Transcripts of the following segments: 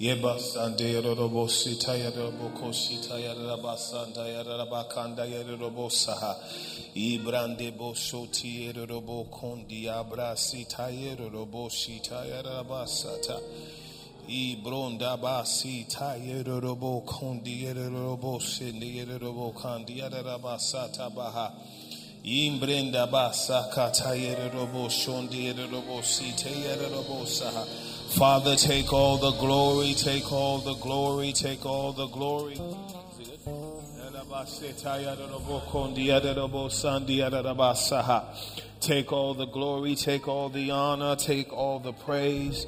Yebasande Robosi Tayarabokosi Tayarabasanda Yarabakanda Yarobosaha Ibrande Bosoti Robokondi Abrasi Tayarobosi Tayarabasata Ibronda Basi Tayarobokondi Yarobosi Yarabokandi Yarabasata Baha Imbrenda Basa Katayarobosondi Yarobosi Tayarobosaha Father, take all the glory, take all the glory, take all the glory. Take all the glory, take all the honor, take all the praise.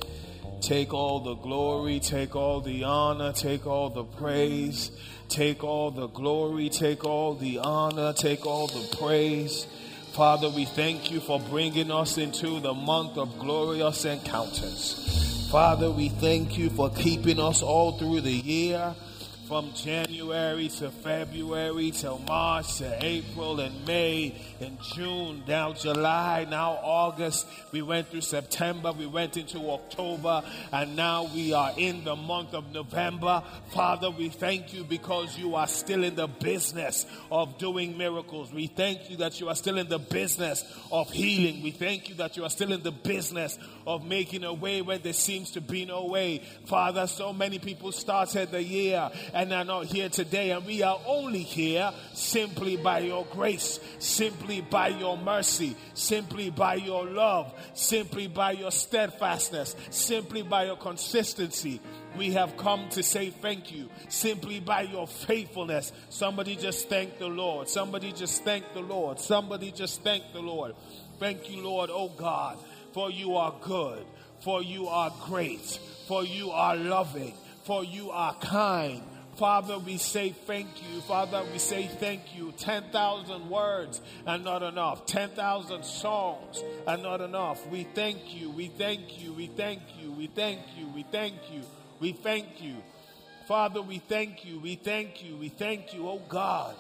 Take all the glory, take all the honor, take all the praise. Take all the glory, take all the honor, take all the praise. Father, we thank you for bringing us into the month of glorious encounters. Father, we thank you for keeping us all through the year from January to February to March to April and May and June, now July, now August. We went through September, we went into October, and now we are in the month of November. Father, we thank you because you are still in the business of doing miracles. We thank you that you are still in the business of healing. We thank you that you are still in the business of making a way where there seems to be no way. Father, so many people started the year and are not here today, and we are only here simply by your grace, simply by your mercy, simply by your love, simply by your steadfastness, simply by your consistency. We have come to say thank you simply by your faithfulness. Somebody just thank the Lord. Somebody just thank the Lord. Somebody just thank the Lord. Thank you, Lord, oh God, for you are good, for you are great, for you are loving, for you are kind, Father, we say thank you. Father, we say thank you. 10,000 words are not enough. 10,000 songs are not enough. We thank you. We thank you. We thank you. We thank you. We thank you. We thank you. Father, we thank you. We thank you. We thank you, oh God,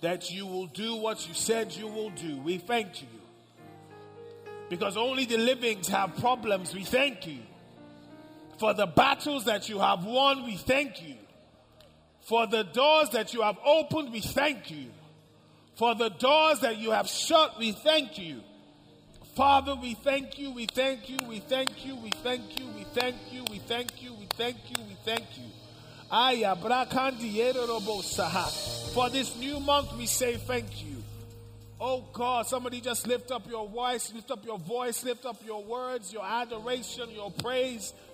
that you will do what you said you will do. We thank you. Because only the living have problems. We thank you. For the battles that you have won, we thank you. For the doors that you have opened, we thank you. For the doors that you have shut, we thank you. Father, we thank you, we thank you, we thank you, we thank you, we thank you, we thank you, we thank you, we thank you. For this new month, we say thank you. Oh God, somebody just lift up your voice, lift up your voice, lift up your words, your adoration, your praise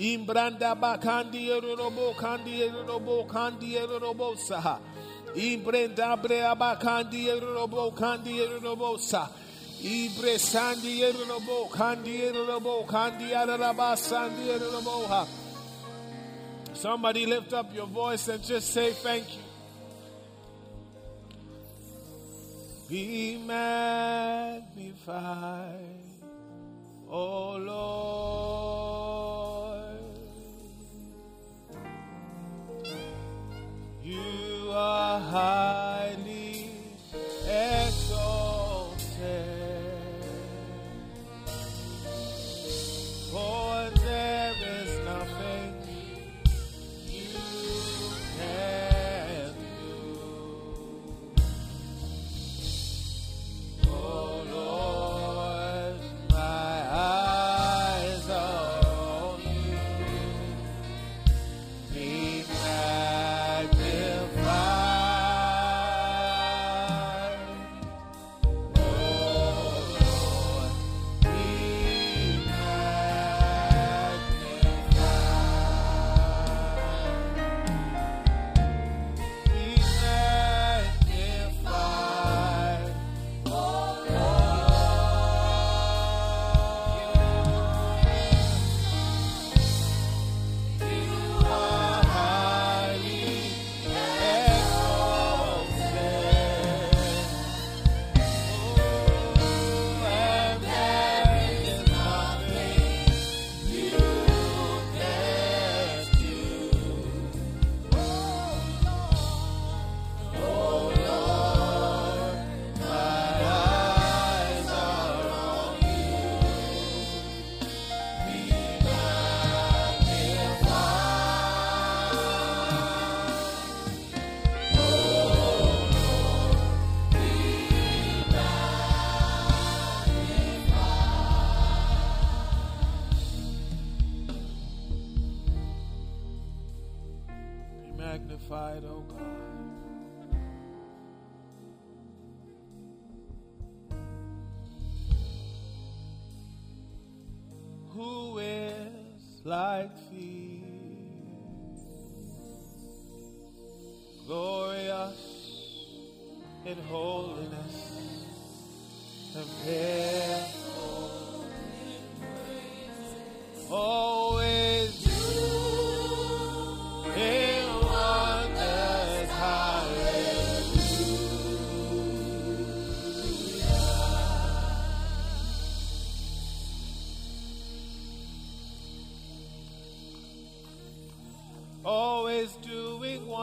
Imbranda bakandi robo kandi robo kandi robo saha. Imbrenda brea bakandi robo kandi robo sa. Ibre sandi robo kandi robo kandi araba sandi robo ha. Somebody lift up your voice and just say thank you. Be magnified, oh Lord. You are highly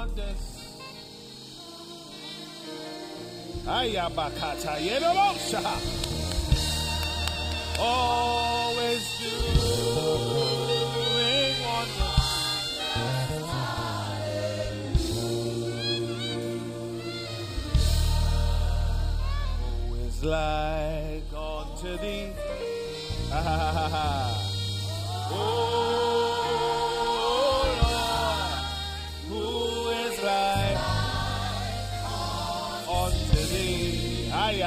wonders. Ayabakata Yerobosha. Always doing wonders. Like unto thee? Oh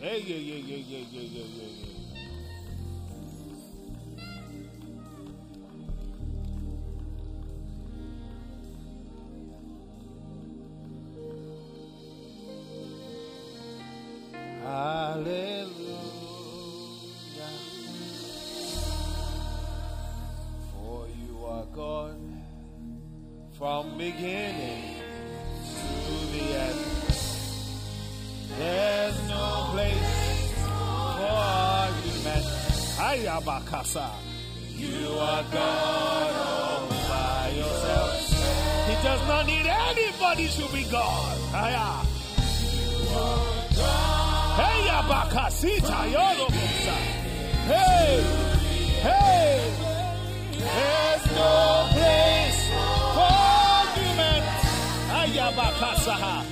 Hey, yeah, yeah, yeah, yeah, yeah, yeah, yeah, You are God all by yourself. He does not need anybody to be God. Hey, Abakasita. Hey, hey. There's no place for argument. Ayabakasaha.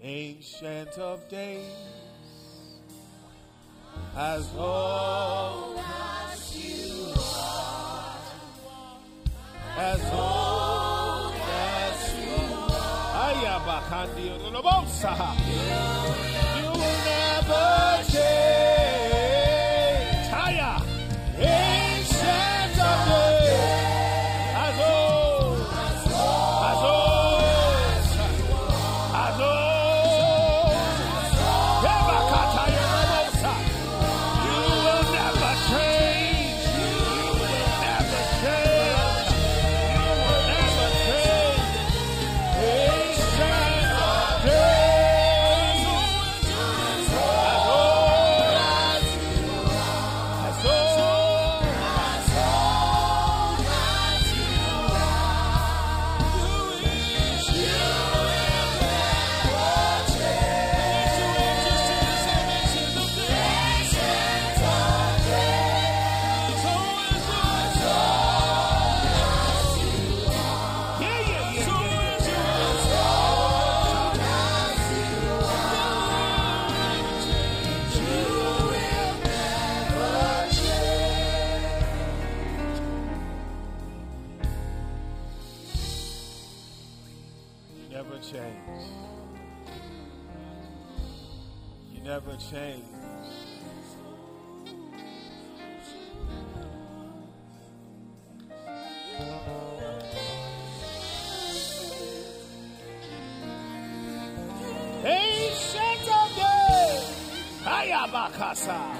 Ancient of days, as old as you are, as old as you are. Change. Ancient of days, Hayabakasa.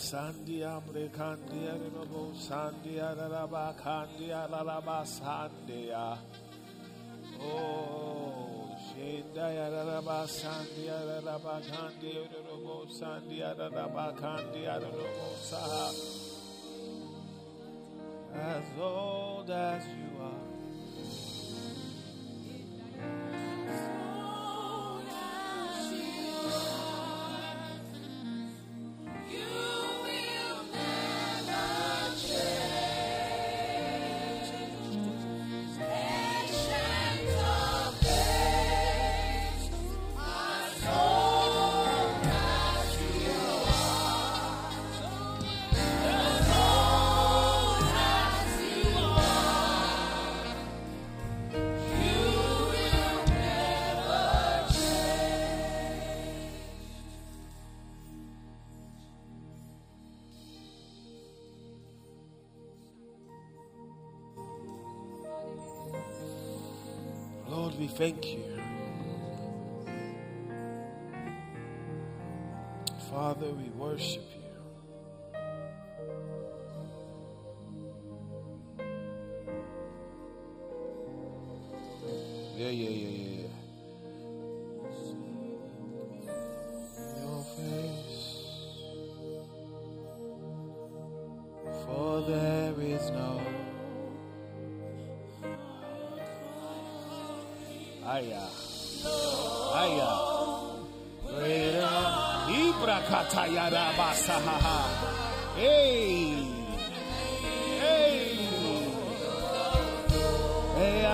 Sandia brekandia rabo sandia raba kandia raba sandia. Oh, shinda raba sandia raba kandia rabo sandia raba kandia rabo sa. As old as you are. Thank you. Father, we worship you. Yeah, yeah, yeah, yeah, for there is no Aya. Aya. Ibrakatayara basaha. Hey. Hey. Hey,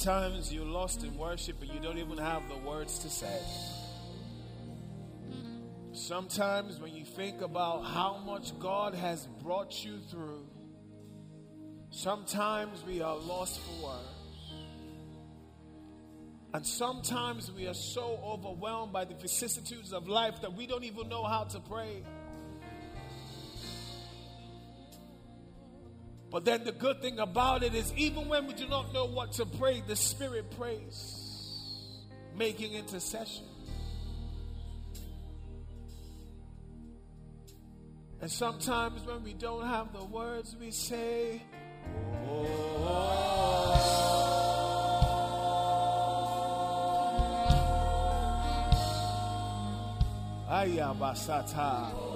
Sometimes you're lost in worship and you don't even have the words to say. Sometimes when you think about how much God has brought you through, sometimes we are lost for words. And sometimes we are so overwhelmed by the vicissitudes of life that we don't even know how to pray. But then the good thing about it is, even when we do not know what to pray, the Spirit prays, making intercession. And sometimes when we don't have the words, we say, Oh, oh, oh. Ayabasata.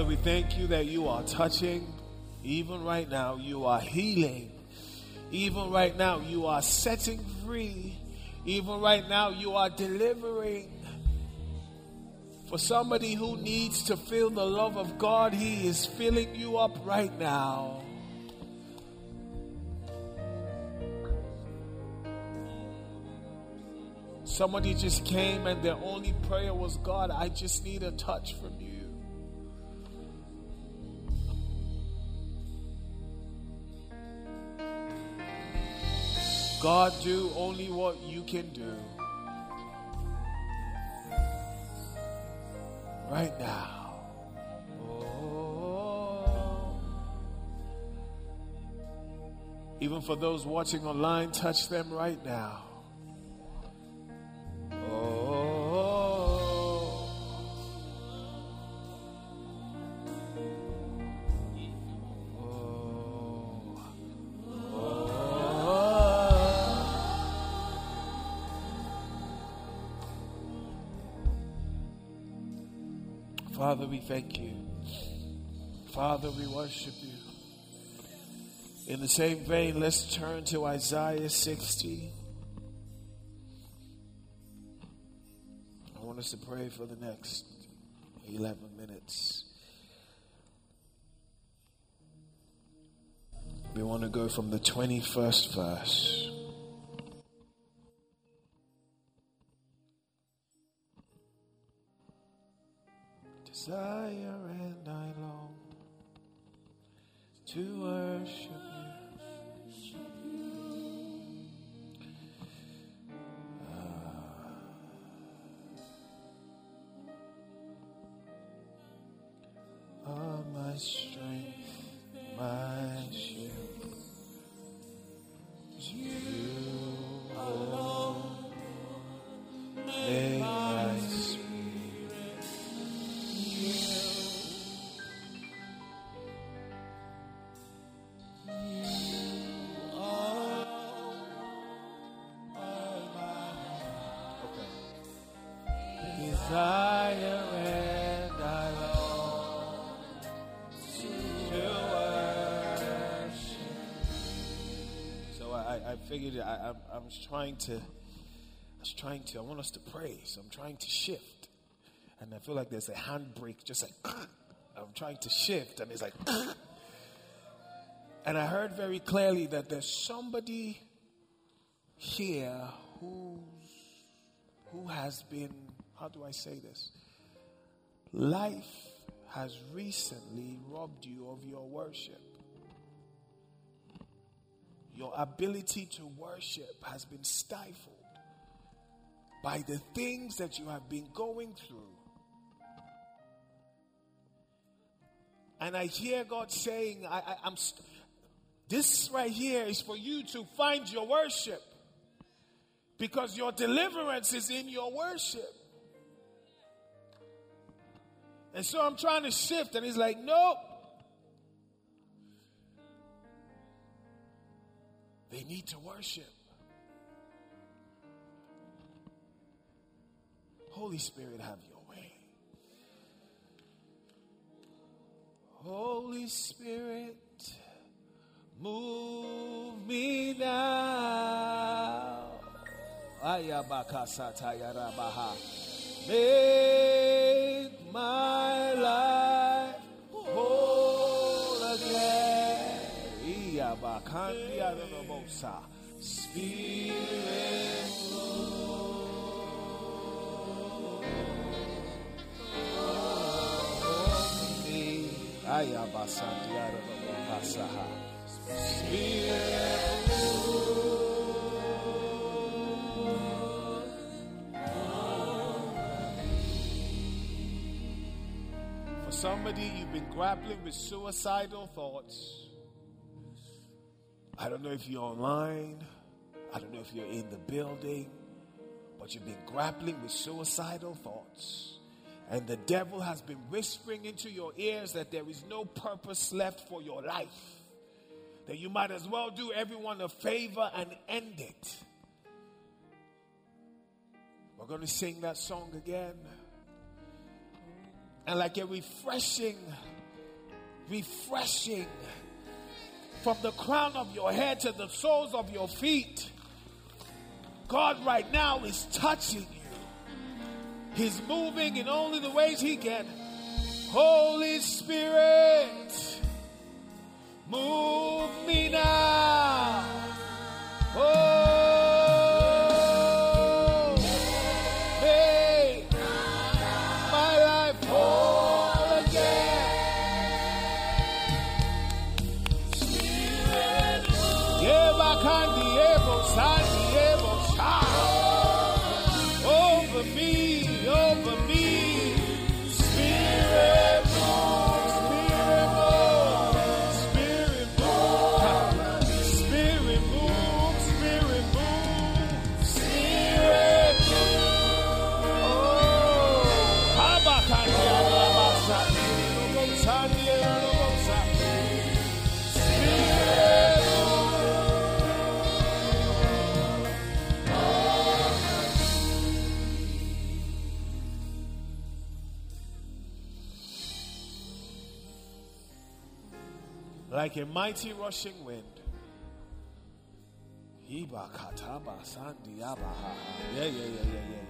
Father, we thank you that you are touching. Even right now, you are healing. Even right now, you are setting free. Even right now, you are delivering. For somebody who needs to feel the love of God, He is filling you up right now. Somebody just came and their only prayer was, God, I just need a touch from you. God, do only what you can do. Right now. Oh. Even for those watching online, touch them right now. Father, we thank you. Father, we worship you. In the same vein, let's turn to Isaiah 60. I want us to pray for the next 11 minutes. We want to go from the 21st verse. Desire and I long to worship figured I, I, I was trying to, I was trying to, I want us to pray. So I'm trying to shift. And I feel like there's a handbrake, just like, I'm trying to shift. And it's like, and I heard very clearly that there's somebody here who's, who has been, how do I say this? Life has recently robbed you of your worship. Your ability to worship has been stifled by the things that you have been going through. And I hear God saying, I, am st- this right here is for you to find your worship because your deliverance is in your worship. And so I'm trying to shift, and he's like, nope. They need to worship. Holy Spirit, have your way. Holy Spirit, move me now. Make my life whole. Spirit. For somebody, you've been grappling with suicidal thoughts. I don't know if you're online. I don't know if you're in the building, but you've been grappling with suicidal thoughts. And the devil has been whispering into your ears that there is no purpose left for your life. That you might as well do everyone a favor and end it. We're going to sing that song again. And like a refreshing, refreshing from the crown of your head to the soles of your feet. God right now is touching you. He's moving in only the ways He can. Holy Spirit, move me now. Oh, Kandi Ebo Sandi. Like a mighty rushing wind. Yeah, yeah, yeah, yeah, yeah.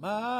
my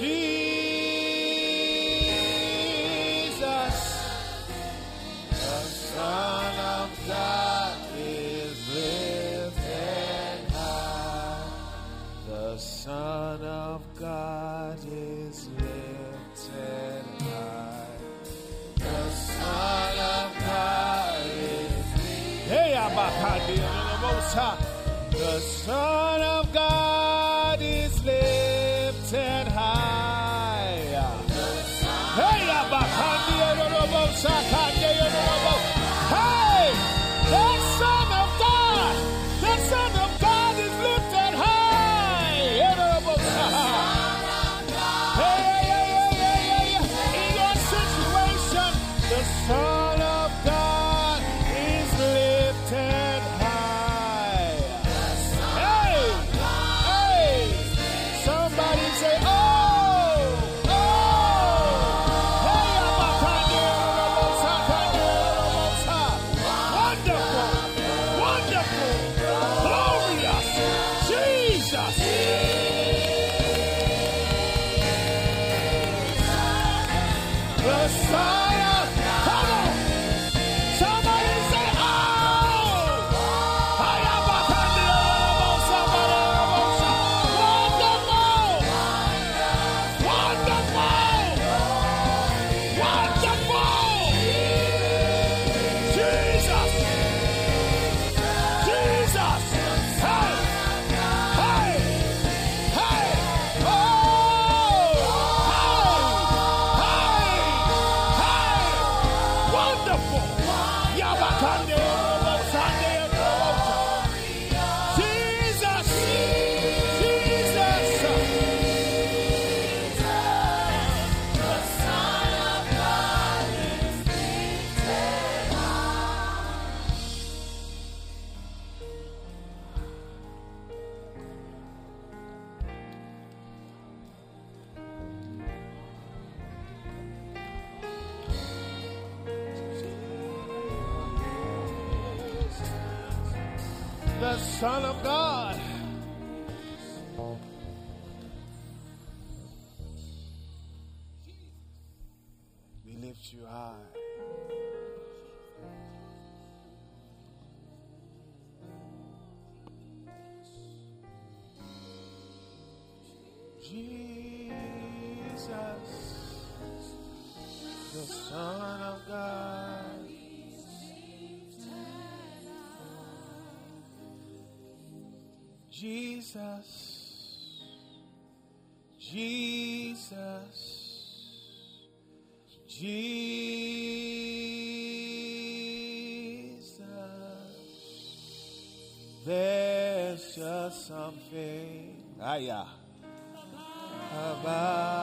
Jesus. the sun. Jesus, Jesus, Jesus. There's just something. Ah, yeah. About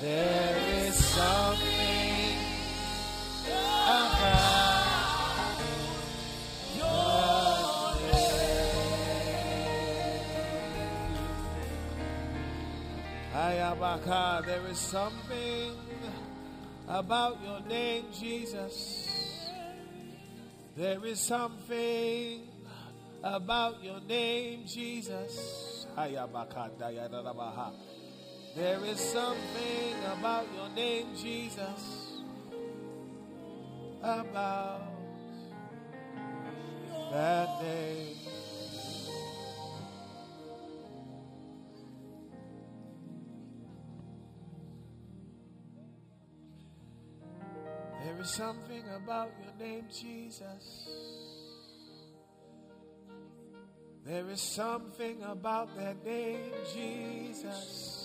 There is something about your name. Ayabaka, there is something about your name, Jesus. There is something about your name, Jesus. Ayabaka, there is something about your name, Jesus. About that name. There is something about your name, Jesus. There is something about that name, Jesus.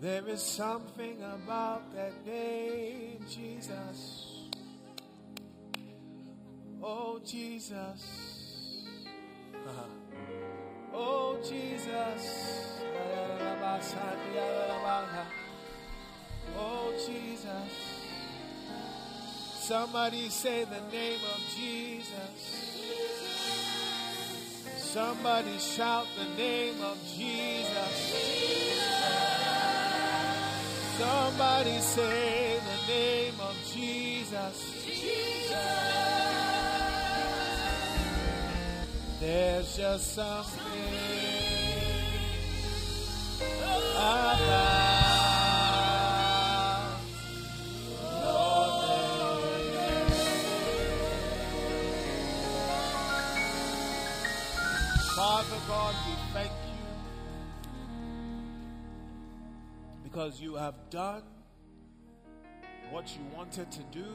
There is something about that name, Jesus. Oh, Jesus. Uh-huh. Oh, Jesus. Oh, Jesus. Somebody say the name of Jesus. Somebody shout the name of Jesus. Jesus. Somebody say the name of Jesus. There's just something about God, we thank you because you have done what you wanted to do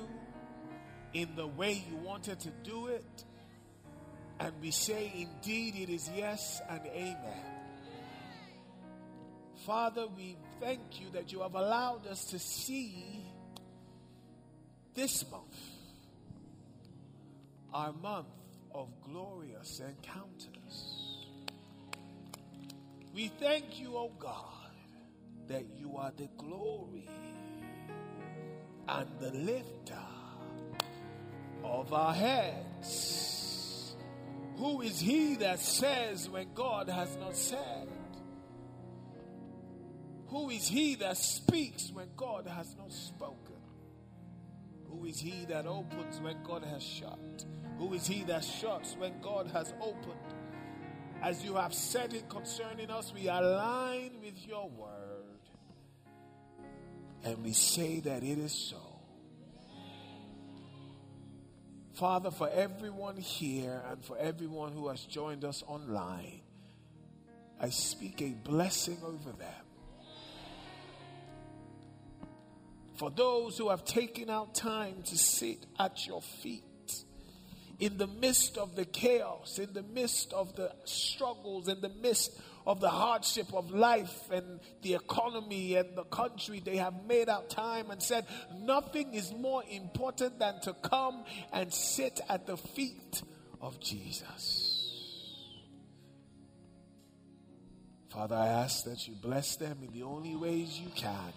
in the way you wanted to do it. And we say, indeed, it is yes and amen. Father, we thank you that you have allowed us to see this month, our month of glorious encounters. We thank you, O oh God, that you are the glory and the lifter of our heads. Who is he that says when God has not said? Who is he that speaks when God has not spoken? Who is he that opens when God has shut? Who is he that shuts when God has opened? As you have said it concerning us, we align with your word. And we say that it is so. Father, for everyone here and for everyone who has joined us online, I speak a blessing over them. For those who have taken out time to sit at your feet, in the midst of the chaos, in the midst of the struggles, in the midst of the hardship of life and the economy and the country, they have made out time and said, Nothing is more important than to come and sit at the feet of Jesus. Father, I ask that you bless them in the only ways you can.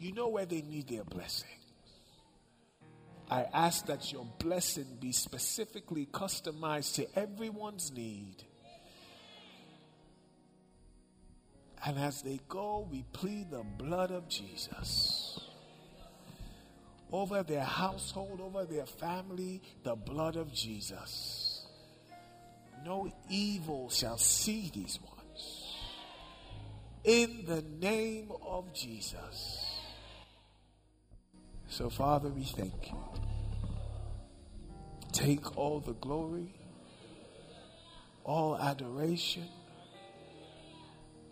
You know where they need their blessing. I ask that your blessing be specifically customized to everyone's need. And as they go, we plead the blood of Jesus over their household, over their family, the blood of Jesus. No evil shall see these ones. In the name of Jesus. So, Father, we thank you. Take all the glory, all adoration,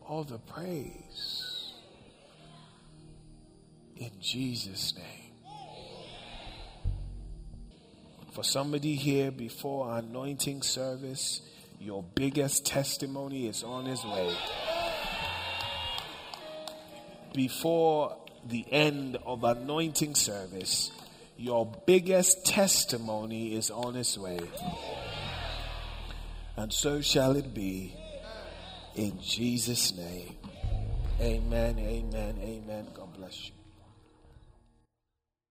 all the praise. In Jesus' name. For somebody here before our anointing service, your biggest testimony is on its way. Before the end of anointing service, your biggest testimony is on its way. And so shall it be in Jesus' name. Amen, amen, amen. God bless you.